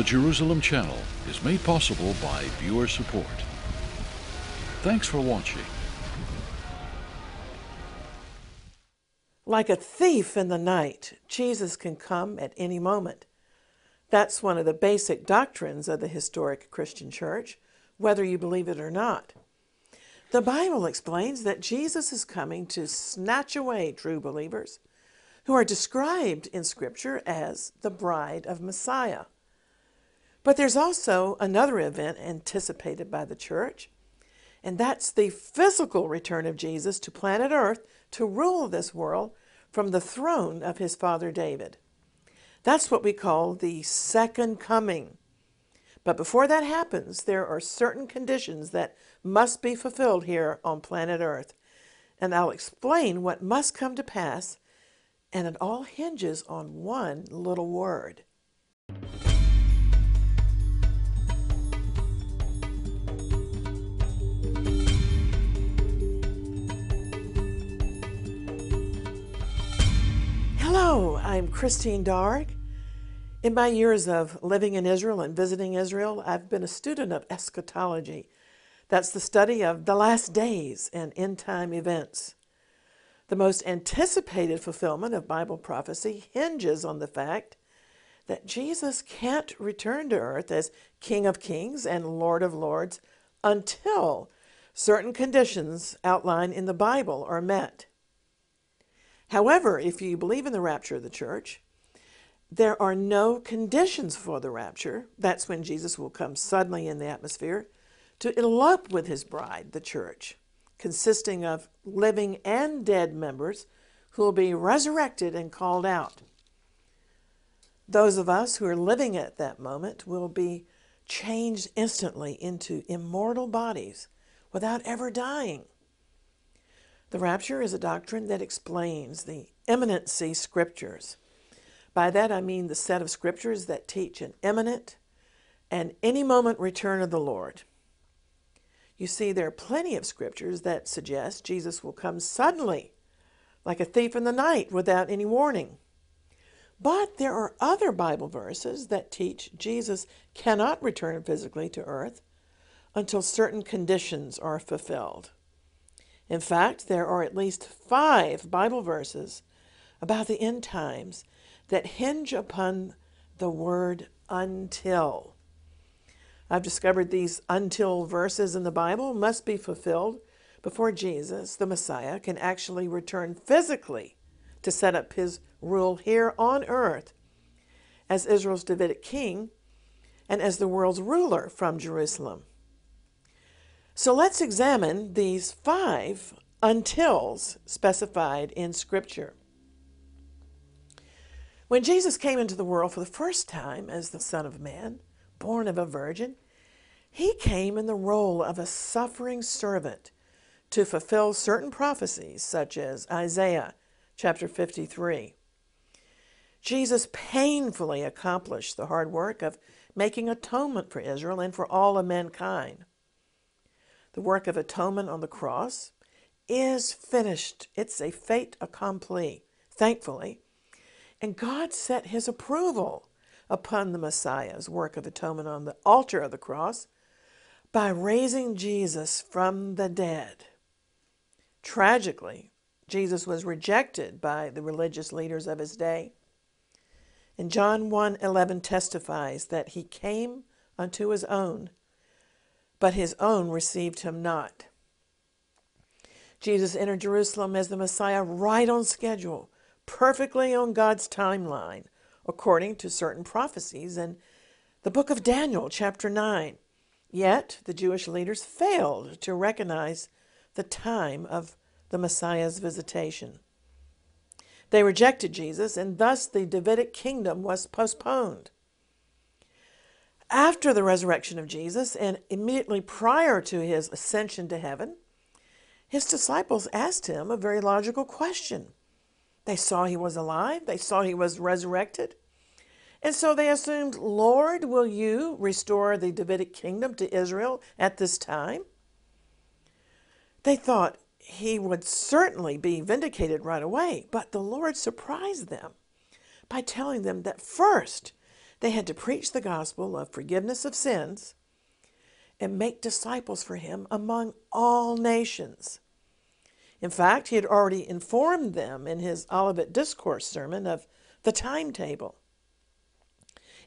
The Jerusalem Channel is made possible by viewer support. Thanks for watching. Like a thief in the night, Jesus can come at any moment. That's one of the basic doctrines of the historic Christian church, whether you believe it or not. The Bible explains that Jesus is coming to snatch away true believers who are described in Scripture as the bride of Messiah. But there's also another event anticipated by the church, and that's the physical return of Jesus to planet Earth to rule this world from the throne of his father David. That's what we call the second coming. But before that happens, there are certain conditions that must be fulfilled here on planet Earth. And I'll explain what must come to pass, and it all hinges on one little word. I'm Christine Darg. In my years of living in Israel and visiting Israel, I've been a student of eschatology. That's the study of the last days and end time events. The most anticipated fulfillment of Bible prophecy hinges on the fact that Jesus can't return to earth as King of Kings and Lord of Lords until certain conditions outlined in the Bible are met. However, if you believe in the rapture of the church, there are no conditions for the rapture. That's when Jesus will come suddenly in the atmosphere to elope with his bride, the church, consisting of living and dead members who will be resurrected and called out. Those of us who are living at that moment will be changed instantly into immortal bodies without ever dying. The rapture is a doctrine that explains the imminency scriptures. By that I mean the set of scriptures that teach an imminent and any moment return of the Lord. You see, there are plenty of scriptures that suggest Jesus will come suddenly, like a thief in the night, without any warning. But there are other Bible verses that teach Jesus cannot return physically to earth until certain conditions are fulfilled. In fact, there are at least five Bible verses about the end times that hinge upon the word until. I've discovered these until verses in the Bible must be fulfilled before Jesus, the Messiah, can actually return physically to set up his rule here on earth as Israel's Davidic king and as the world's ruler from Jerusalem. So let's examine these five untils specified in Scripture. When Jesus came into the world for the first time as the Son of Man, born of a virgin, he came in the role of a suffering servant to fulfill certain prophecies, such as Isaiah chapter 53. Jesus painfully accomplished the hard work of making atonement for Israel and for all of mankind. The work of atonement on the cross is finished. It's a fait accompli, thankfully. And God set his approval upon the Messiah's work of atonement on the altar of the cross by raising Jesus from the dead. Tragically, Jesus was rejected by the religious leaders of his day. And John 1:11 testifies that he came unto his own, but his own received him not. Jesus entered Jerusalem as the Messiah right on schedule, perfectly on God's timeline, according to certain prophecies in the book of Daniel, chapter 9. Yet the Jewish leaders failed to recognize the time of the Messiah's visitation. They rejected Jesus, and thus the Davidic kingdom was postponed. After the resurrection of Jesus and immediately prior to his ascension to heaven, his disciples asked him a very logical question. They saw he was alive, they saw he was resurrected. And so they assumed, Lord, will you restore the Davidic kingdom to Israel at this time? They thought he would certainly be vindicated right away, but the Lord surprised them by telling them that first They had to preach the gospel of forgiveness of sins and make disciples for him among all nations. In fact, he had already informed them in his Olivet Discourse sermon of the timetable.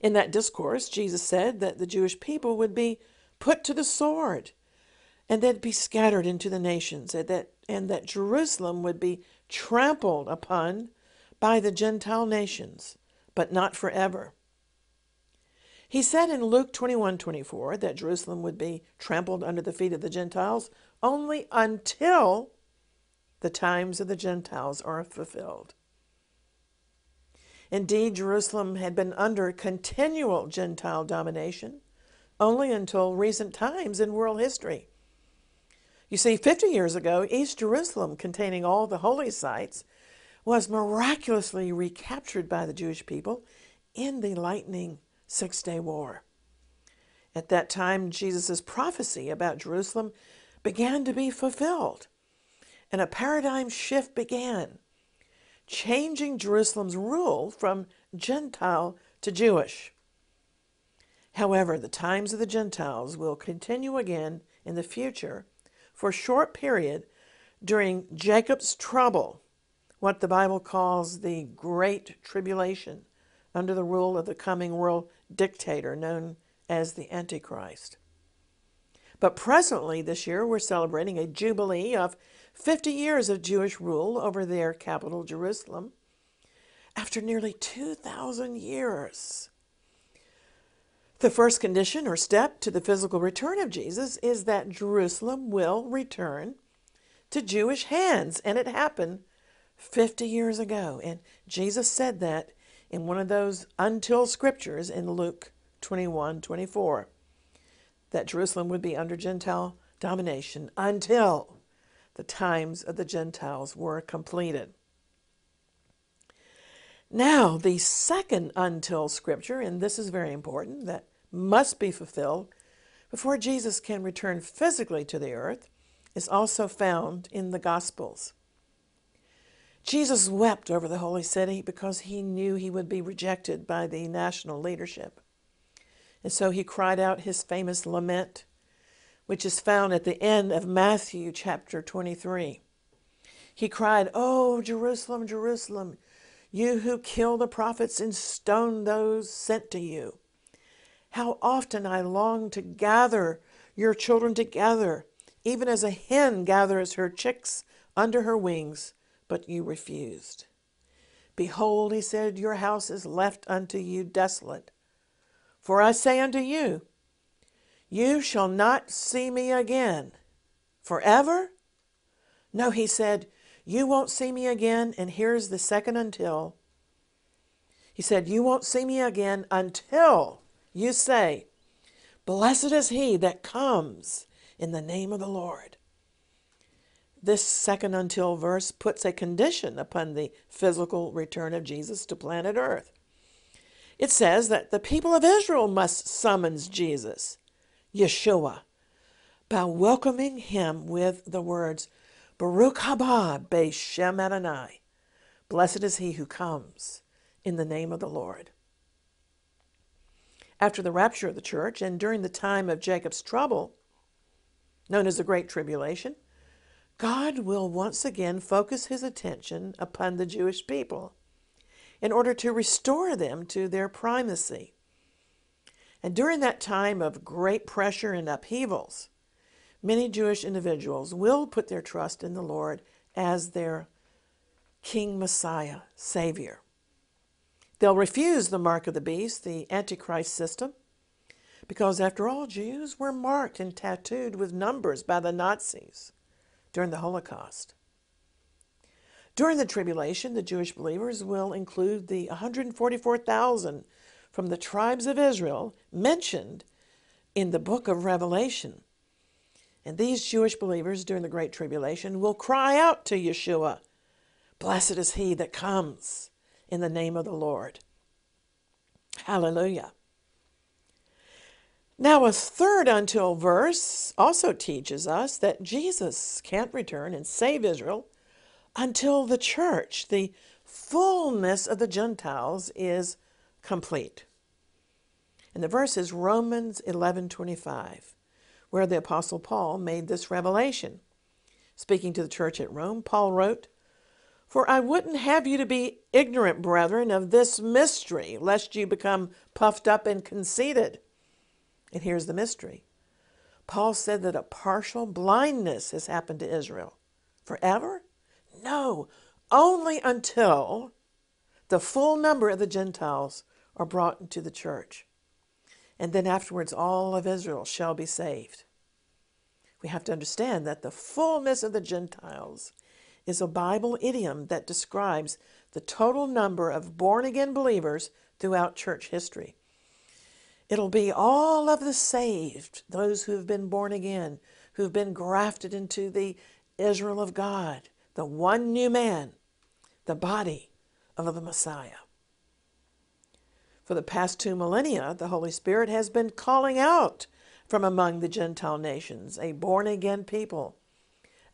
In that discourse, Jesus said that the Jewish people would be put to the sword and they'd be scattered into the nations, and that, and that Jerusalem would be trampled upon by the Gentile nations, but not forever. He said in Luke 21 24 that Jerusalem would be trampled under the feet of the Gentiles only until the times of the Gentiles are fulfilled. Indeed, Jerusalem had been under continual Gentile domination only until recent times in world history. You see, 50 years ago, East Jerusalem, containing all the holy sites, was miraculously recaptured by the Jewish people in the lightning Six Day War. At that time, Jesus' prophecy about Jerusalem began to be fulfilled, and a paradigm shift began, changing Jerusalem's rule from Gentile to Jewish. However, the times of the Gentiles will continue again in the future for a short period during Jacob's trouble, what the Bible calls the Great Tribulation, under the rule of the coming world dictator known as the Antichrist. But presently, this year, we're celebrating a jubilee of 50 years of Jewish rule over their capital, Jerusalem, after nearly 2,000 years. The first condition or step to the physical return of Jesus is that Jerusalem will return to Jewish hands, and it happened 50 years ago. And Jesus said that in one of those until scriptures in Luke 21 24, that Jerusalem would be under Gentile domination until the times of the Gentiles were completed. Now, the second until scripture, and this is very important, that must be fulfilled before Jesus can return physically to the earth is also found in the Gospels. Jesus wept over the holy city because he knew he would be rejected by the national leadership. And so he cried out his famous lament, which is found at the end of Matthew chapter 23. He cried, Oh, Jerusalem, Jerusalem, you who kill the prophets and stone those sent to you. How often I long to gather your children together, even as a hen gathers her chicks under her wings, but you refused. Behold, he said, Your house is left unto you desolate. For I say unto you, You shall not see me again. Forever? No, he said, You won't see me again, and here's the second until. He said, You won't see me again until you say, Blessed is he that comes in the name of the Lord. This second until verse puts a condition upon the physical return of Jesus to planet Earth. It says that the people of Israel must summons Jesus, Yeshua, by welcoming him with the words, Baruch haba Beshem Adonai. Blessed is he who comes in the name of the Lord. After the rapture of the church and during the time of Jacob's trouble, known as the Great Tribulation, God will once again focus his attention upon the Jewish people in order to restore them to their primacy. And during that time of great pressure and upheavals, many Jewish individuals will put their trust in the Lord as their King Messiah, Savior. They'll refuse the mark of the beast, the Antichrist system, because after all, Jews were marked and tattooed with numbers by the Nazis during the Holocaust. During the tribulation, the Jewish believers will include the 144,000 from the tribes of Israel mentioned in the book of Revelation. And these Jewish believers during the Great Tribulation will cry out to Yeshua, Blessed is he that comes in the name of the Lord. Hallelujah. Now, a third until verse also teaches us that Jesus can't return and save Israel until the church, the fullness of the Gentiles, is complete. And the verse is Romans 11:25, where the apostle Paul made this revelation. Speaking to the church at Rome, Paul wrote, "For I wouldn't have you to be ignorant, brethren, of this mystery, lest you become puffed up and conceited." And here's the mystery. Paul said that a partial blindness has happened to Israel. Forever? No, only until the full number of the Gentiles are brought into the church. And then afterwards, all of Israel shall be saved. We have to understand that the fullness of the Gentiles is a Bible idiom that describes the total number of born again believers throughout church history. It'll be all of the saved, those who have been born again, who've been grafted into the Israel of God, the one new man, the body of the Messiah. For the past two millennia, the Holy Spirit has been calling out from among the Gentile nations a born again people,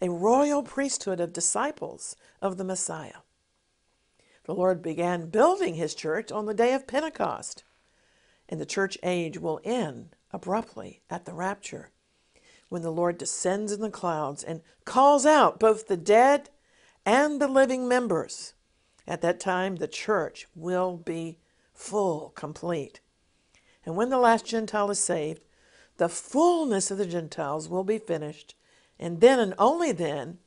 a royal priesthood of disciples of the Messiah. The Lord began building his church on the day of Pentecost and the church age will end abruptly at the rapture when the Lord descends in the clouds and calls out both the dead and the living members. At that time, the church will be full, complete. And when the last Gentile is saved, the fullness of the Gentiles will be finished, and then and only then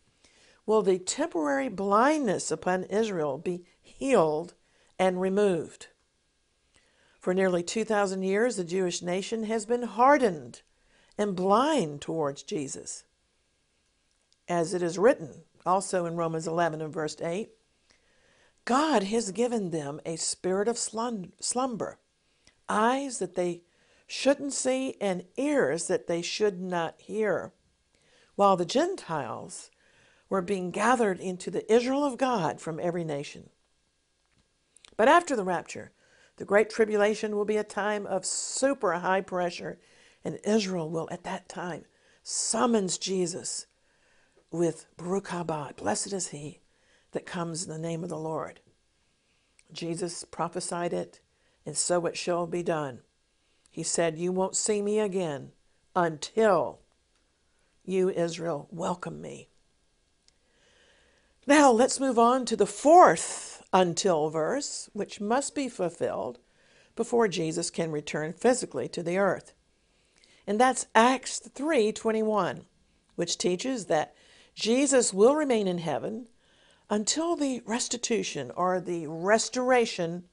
will the temporary blindness upon Israel be healed and removed. For nearly 2,000 years, the Jewish nation has been hardened and blind towards Jesus. As it is written also in Romans 11 and verse 8, God has given them a spirit of slumber, eyes that they shouldn't see, and ears that they should not hear, while the Gentiles were being gathered into the Israel of God from every nation. But after the rapture, the Great Tribulation will be a time of super high pressure, and Israel will at that time summons Jesus with Baruch haba, blessed is he that comes in the name of the Lord. Jesus prophesied it, and so it shall be done. He said, You won't see me again until you, Israel, welcome me. Now let's move on to the fourth until verse, which must be fulfilled before Jesus can return physically to the earth. And that's Acts 3:21, which teaches that Jesus will remain in heaven until the restitution or the restoration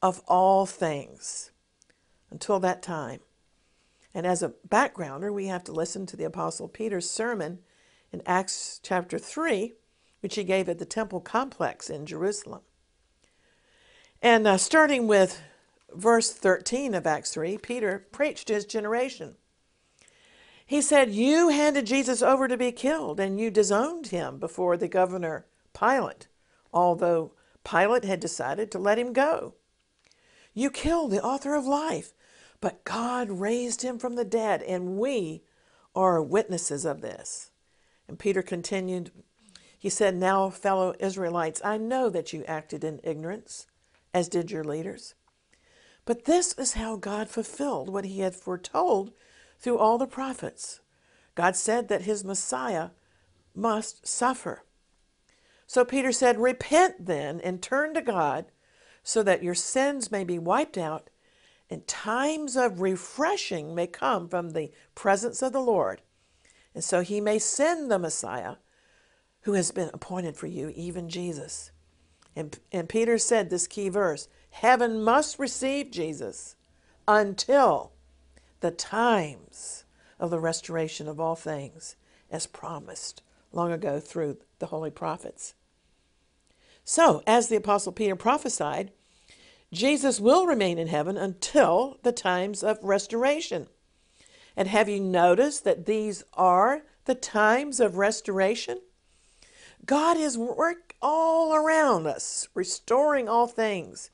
of all things. Until that time. And as a backgrounder, we have to listen to the Apostle Peter's sermon in Acts chapter 3, which he gave at the temple complex in Jerusalem. And uh, starting with verse 13 of Acts 3, Peter preached to his generation. He said, You handed Jesus over to be killed, and you disowned him before the governor Pilate, although Pilate had decided to let him go. You killed the author of life, but God raised him from the dead, and we are witnesses of this. And Peter continued, he said, Now, fellow Israelites, I know that you acted in ignorance as did your leaders. But this is how God fulfilled what he had foretold through all the prophets. God said that his Messiah must suffer. So Peter said, Repent then and turn to God so that your sins may be wiped out and times of refreshing may come from the presence of the Lord. And so he may send the Messiah who has been appointed for you, even Jesus. And, and Peter said this key verse Heaven must receive Jesus until the times of the restoration of all things, as promised long ago through the holy prophets. So, as the Apostle Peter prophesied, Jesus will remain in heaven until the times of restoration. And have you noticed that these are the times of restoration? God is work, all around us, restoring all things.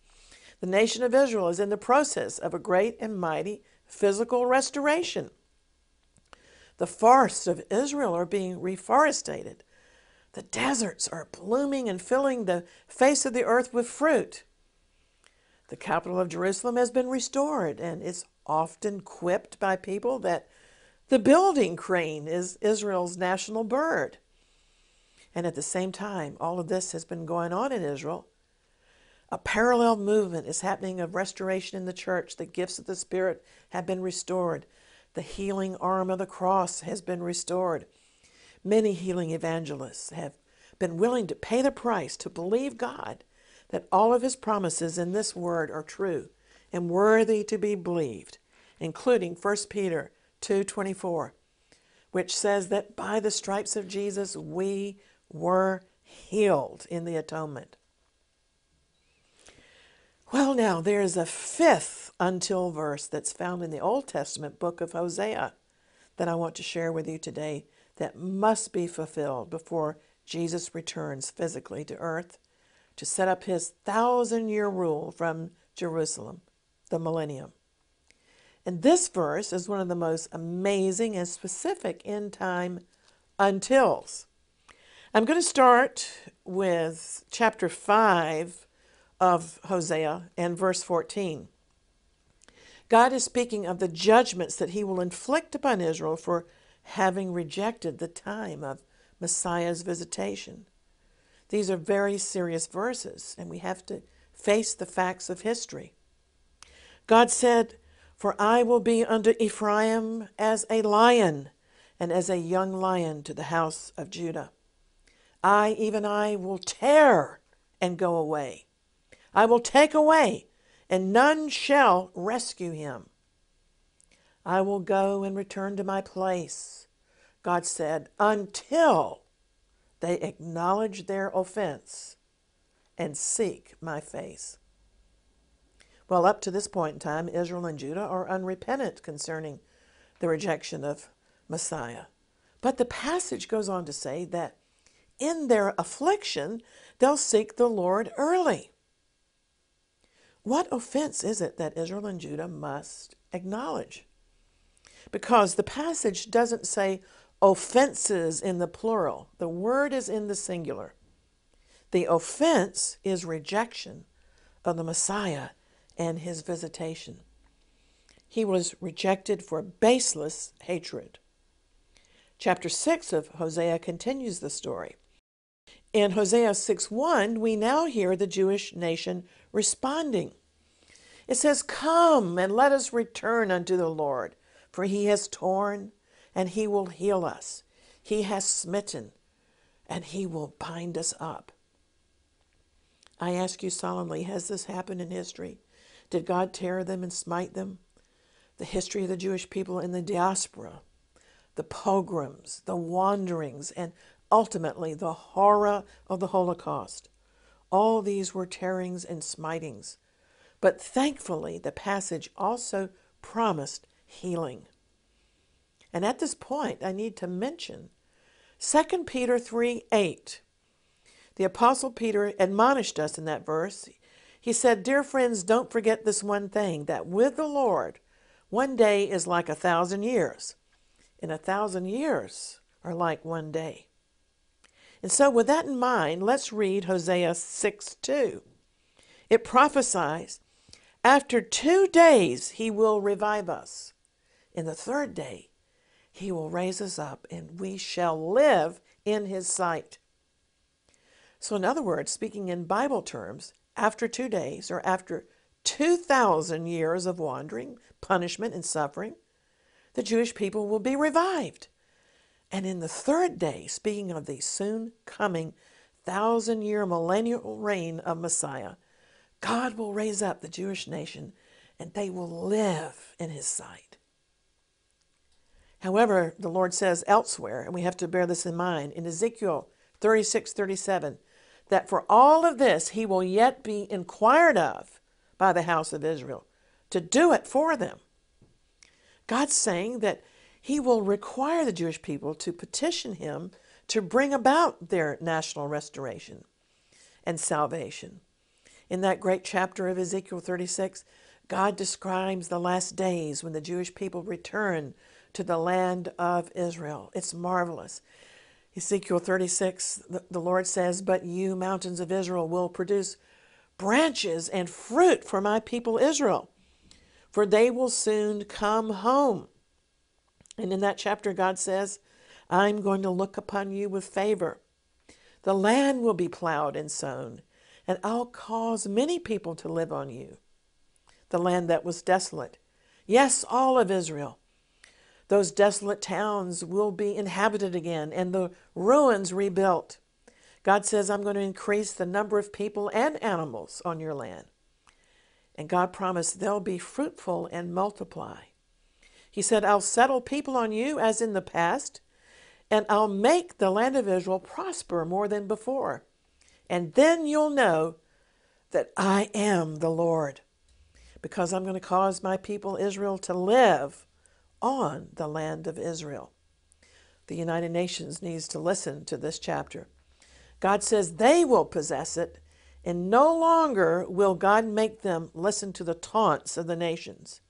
The nation of Israel is in the process of a great and mighty physical restoration. The forests of Israel are being reforested. The deserts are blooming and filling the face of the earth with fruit. The capital of Jerusalem has been restored and its often quipped by people that the building crane is Israel's national bird. And at the same time, all of this has been going on in Israel. A parallel movement is happening of restoration in the church. The gifts of the Spirit have been restored. The healing arm of the cross has been restored. Many healing evangelists have been willing to pay the price to believe God that all of his promises in this word are true and worthy to be believed, including 1 Peter 2:24, which says that by the stripes of Jesus we were healed in the atonement. Well, now there's a fifth until verse that's found in the Old Testament book of Hosea that I want to share with you today that must be fulfilled before Jesus returns physically to earth to set up his thousand year rule from Jerusalem, the millennium. And this verse is one of the most amazing and specific end time untils. I'm going to start with chapter 5 of Hosea and verse 14. God is speaking of the judgments that he will inflict upon Israel for having rejected the time of Messiah's visitation. These are very serious verses, and we have to face the facts of history. God said, For I will be unto Ephraim as a lion, and as a young lion to the house of Judah. I, even I, will tear and go away. I will take away, and none shall rescue him. I will go and return to my place, God said, until they acknowledge their offense and seek my face. Well, up to this point in time, Israel and Judah are unrepentant concerning the rejection of Messiah. But the passage goes on to say that in their affliction, they'll seek the Lord early. What offense is it that Israel and Judah must acknowledge? Because the passage doesn't say offenses in the plural, the word is in the singular. The offense is rejection of the Messiah and his visitation. He was rejected for baseless hatred. Chapter 6 of Hosea continues the story. In Hosea 6:1, we now hear the Jewish nation responding. It says, Come and let us return unto the Lord, for he has torn and he will heal us. He has smitten and he will bind us up. I ask you solemnly, has this happened in history? Did God tear them and smite them? The history of the Jewish people in the diaspora, the pogroms, the wanderings, and ultimately the horror of the Holocaust. All these were tearings and smitings. But thankfully, the passage also promised healing. And at this point, I need to mention 2 Peter 3 8. The Apostle Peter admonished us in that verse. He said, Dear friends, don't forget this one thing that with the Lord, one day is like a thousand years, and a thousand years are like one day. And so, with that in mind, let's read Hosea 6 2. It prophesies, After two days he will revive us. In the third day he will raise us up, and we shall live in his sight. So, in other words, speaking in Bible terms, after two days or after 2,000 years of wandering, punishment, and suffering, the Jewish people will be revived. And in the third day, speaking of the soon coming thousand year millennial reign of Messiah, God will raise up the Jewish nation and they will live in his sight. However, the Lord says elsewhere, and we have to bear this in mind, in Ezekiel 36 37, that for all of this he will yet be inquired of by the house of Israel to do it for them. God's saying that he will require the Jewish people to petition him to bring about their national restoration and salvation. In that great chapter of Ezekiel 36, God describes the last days when the Jewish people return to the land of Israel. It's marvelous. Ezekiel 36, the, Lord says, But you, mountains of Israel, will produce branches and fruit for my people Israel. for they will soon come home. And in that chapter, God says, I'm going to look upon you with favor. The land will be plowed and sown, and I'll cause many people to live on you. The land that was desolate. Yes, all of Israel. Those desolate towns will be inhabited again and the ruins rebuilt. God says, I'm going to increase the number of people and animals on your land. And God promised they'll be fruitful and multiply. He said, I'll settle people on you as in the past, and I'll make the land of Israel prosper more than before. And then you'll know that I am the Lord, because I'm going to cause my people Israel to live on the land of Israel. The United Nations needs to listen to this chapter. God says they will possess it, and no longer will God make them listen to the taunts of the nations.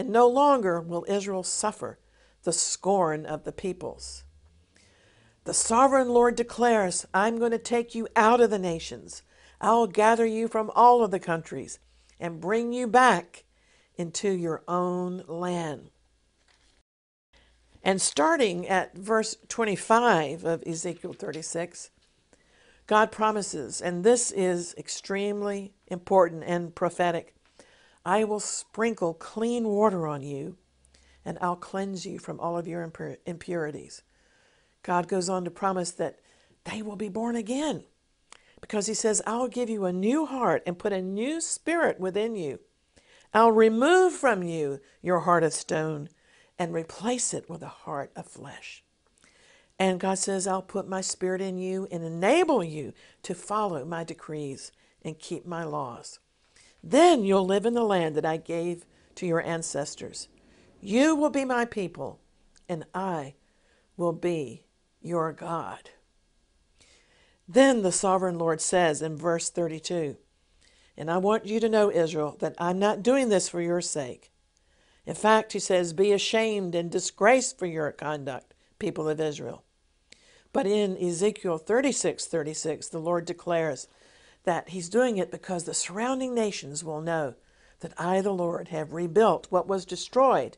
And no longer will Israel suffer the scorn of the peoples. The sovereign Lord declares, I'm going to take you out of the nations. I'll gather you from all of the countries and bring you back into your own land. And starting at verse 25 of Ezekiel 36, God promises, and this is extremely important and prophetic I will sprinkle clean water on you, and I'll cleanse you from all of your impurities. God goes on to promise that they will be born again because He says, I'll give you a new heart and put a new spirit within you. I'll remove from you your heart of stone and replace it with a heart of flesh. And God says, I'll put my spirit in you and enable you to follow my decrees and keep my laws. Then you'll live in the land that I gave to your ancestors. You will be my people, and I will be your God. Then the sovereign Lord says in verse 32 And I want you to know, Israel, that I'm not doing this for your sake. In fact, he says, Be ashamed and disgraced for your conduct, people of Israel. But in Ezekiel 36 36, the Lord declares that He's doing it because the surrounding nations will know that I, the Lord, have rebuilt what was destroyed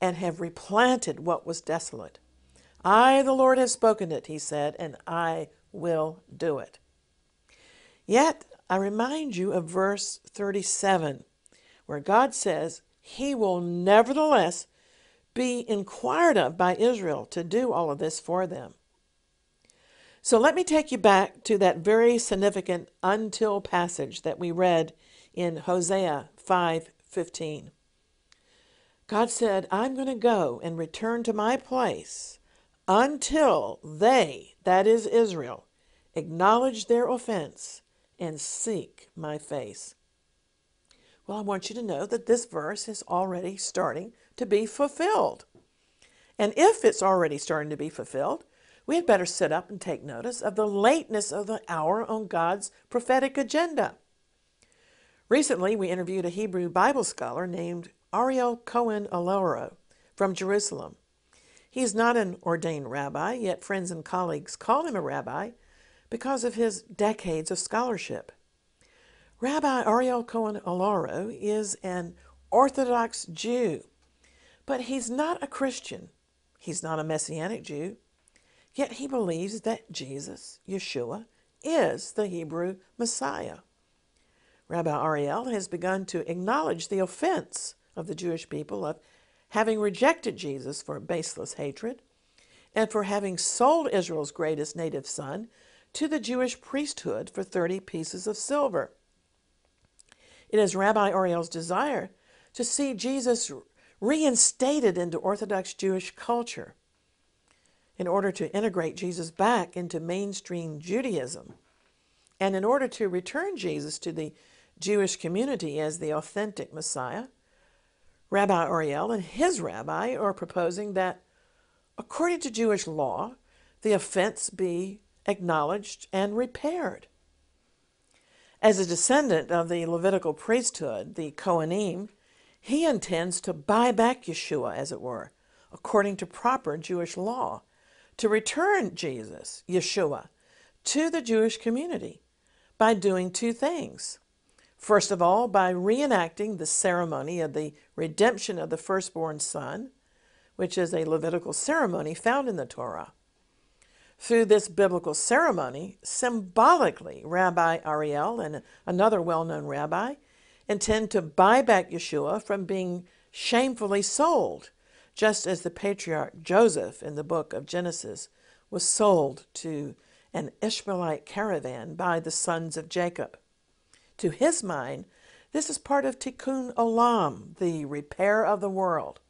and have replanted what was desolate. I, the Lord, have spoken it, he said, and I will do it. Yet, I remind you of verse 37, where God says, He will nevertheless be inquired of by Israel to do all of this for them. So let me take you back to that very significant until passage that we read in Hosea 5:15. God said, "I'm going to go and return to my place until they, that is Israel, acknowledge their offense and seek my face." Well, I want you to know that this verse is already starting to be fulfilled. And if it's already starting to be fulfilled, we had better sit up and take notice of the lateness of the hour on God's prophetic agenda. Recently, we interviewed a Hebrew Bible scholar named Ariel Cohen Alloro from Jerusalem. He is not an ordained rabbi, yet friends and colleagues call him a rabbi because of his decades of scholarship. Rabbi Ariel Cohen Alloro is an Orthodox Jew, but he's not a Christian. He's not a Messianic Jew. Yet he believes that Jesus, Yeshua, is the Hebrew Messiah. Rabbi Ariel has begun to acknowledge the offense of the Jewish people of having rejected Jesus for baseless hatred and for having sold Israel's greatest native son to the Jewish priesthood for 30 pieces of silver. It is Rabbi Ariel's desire to see Jesus reinstated into Orthodox Jewish culture in order to integrate Jesus back into mainstream Judaism, and in order to return Jesus to the Jewish community as the authentic Messiah, Rabbi Ariel and his rabbi are proposing that, according to Jewish law, the offense be acknowledged and repaired. As a descendant of the Levitical priesthood, the Kohanim, he intends to buy back Yeshua, as it were, according to proper Jewish law, to return Jesus, Yeshua, to the Jewish community by doing two things. First of all, by reenacting the ceremony of the redemption of the firstborn son, which is a Levitical ceremony found in the Torah. Through this biblical ceremony, symbolically, Rabbi Ariel and another well known rabbi intend to buy back Yeshua from being shamefully sold, just as the patriarch Joseph in the book of Genesis was sold to an Ishmaelite caravan by the sons of Jacob. To his mind, this is part of tikkun olam, the repair of the world.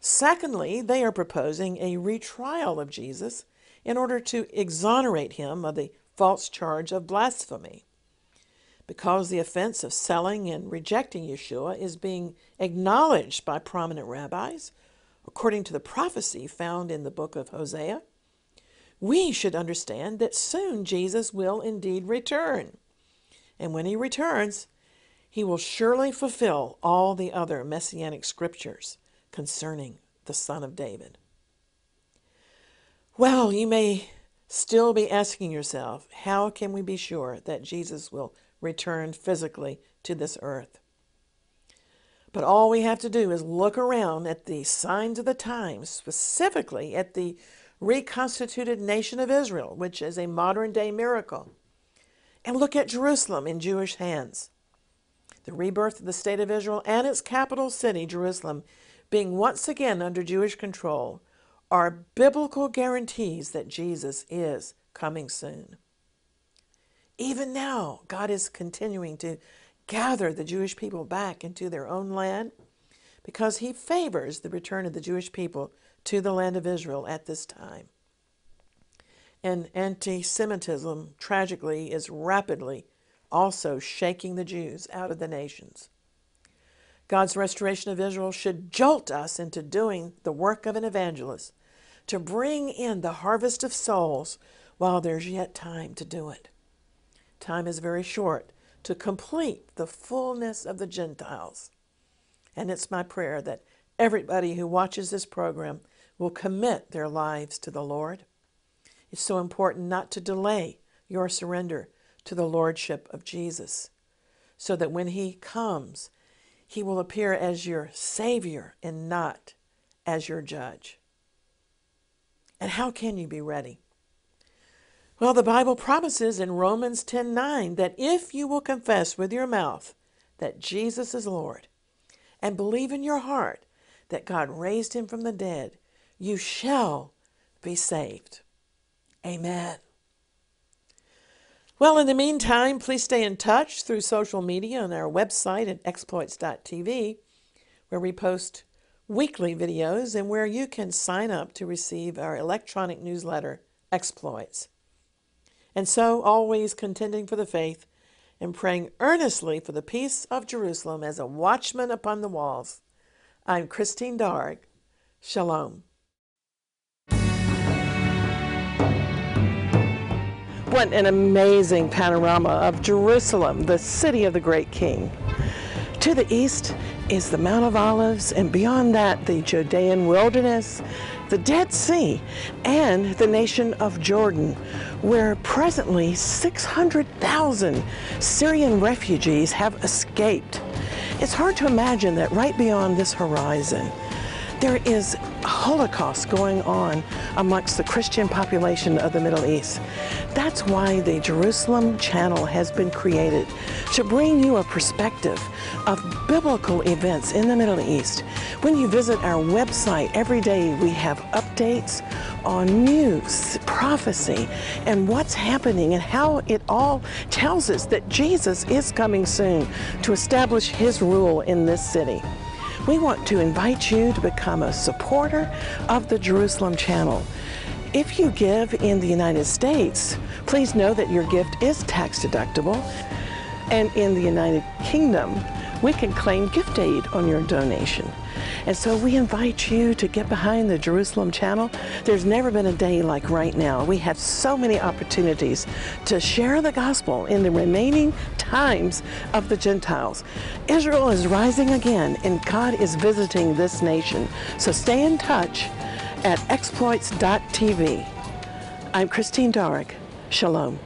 Secondly, they are proposing a retrial of Jesus in order to exonerate him of the false charge of blasphemy. Because the offense of selling and rejecting Yeshua is being acknowledged by prominent rabbis, according to the prophecy found in the book of Hosea, we should understand that soon Jesus will indeed return. And when he returns, he will surely fulfill all the other messianic scriptures concerning the Son of David. Well, you may still be asking yourself, how can we be sure that Jesus will return physically to this earth? But all we have to do is look around at the signs of the times, specifically at the reconstituted nation of Israel, which is a modern day miracle. And look at Jerusalem in Jewish hands. The rebirth of the state of Israel and its capital city, Jerusalem, being once again under Jewish control, are biblical guarantees that Jesus is coming soon. Even now, God is continuing to gather the Jewish people back into their own land because he favors the return of the Jewish people to the land of Israel at this time. And anti Semitism, tragically, is rapidly also shaking the Jews out of the nations. God's restoration of Israel should jolt us into doing the work of an evangelist to bring in the harvest of souls while there's yet time to do it. Time is very short to complete the fullness of the Gentiles. And it's my prayer that everybody who watches this program will commit their lives to the Lord. It's so important not to delay your surrender to the Lordship of Jesus, so that when He comes, He will appear as your Savior and not as your judge. And how can you be ready? Well, the Bible promises in Romans 10:9 that if you will confess with your mouth that Jesus is Lord and believe in your heart that God raised him from the dead, you shall be saved. Amen. Well, in the meantime, please stay in touch through social media on our website at exploits.tv, where we post weekly videos and where you can sign up to receive our electronic newsletter, Exploits. And so, always contending for the faith and praying earnestly for the peace of Jerusalem as a watchman upon the walls. I'm Christine Darg. Shalom. What an amazing panorama of Jerusalem, the city of the great king. To the east is the Mount of Olives, and beyond that, the Judean wilderness, the Dead Sea, and the nation of Jordan, where presently 600,000 Syrian refugees have escaped. It's hard to imagine that right beyond this horizon, there is a Holocaust going on amongst the Christian population of the Middle East. That's why the Jerusalem Channel has been created to bring you a perspective of biblical events in the Middle East. When you visit our website every day, we have updates on news, prophecy, and what's happening and how it all tells us that Jesus is coming soon to establish his rule in this city we want to invite you to become a supporter of the Jerusalem Channel. If you give in the United States, please know that your gift is tax deductible. And in the United Kingdom, we can claim gift aid on your donation. And so we invite you to get behind the Jerusalem channel. There's never been a day like right now. We have so many opportunities to share the gospel in the remaining times of the Gentiles. Israel is rising again and God is visiting this nation. So stay in touch at exploits.tv. I'm Christine Darg. Shalom.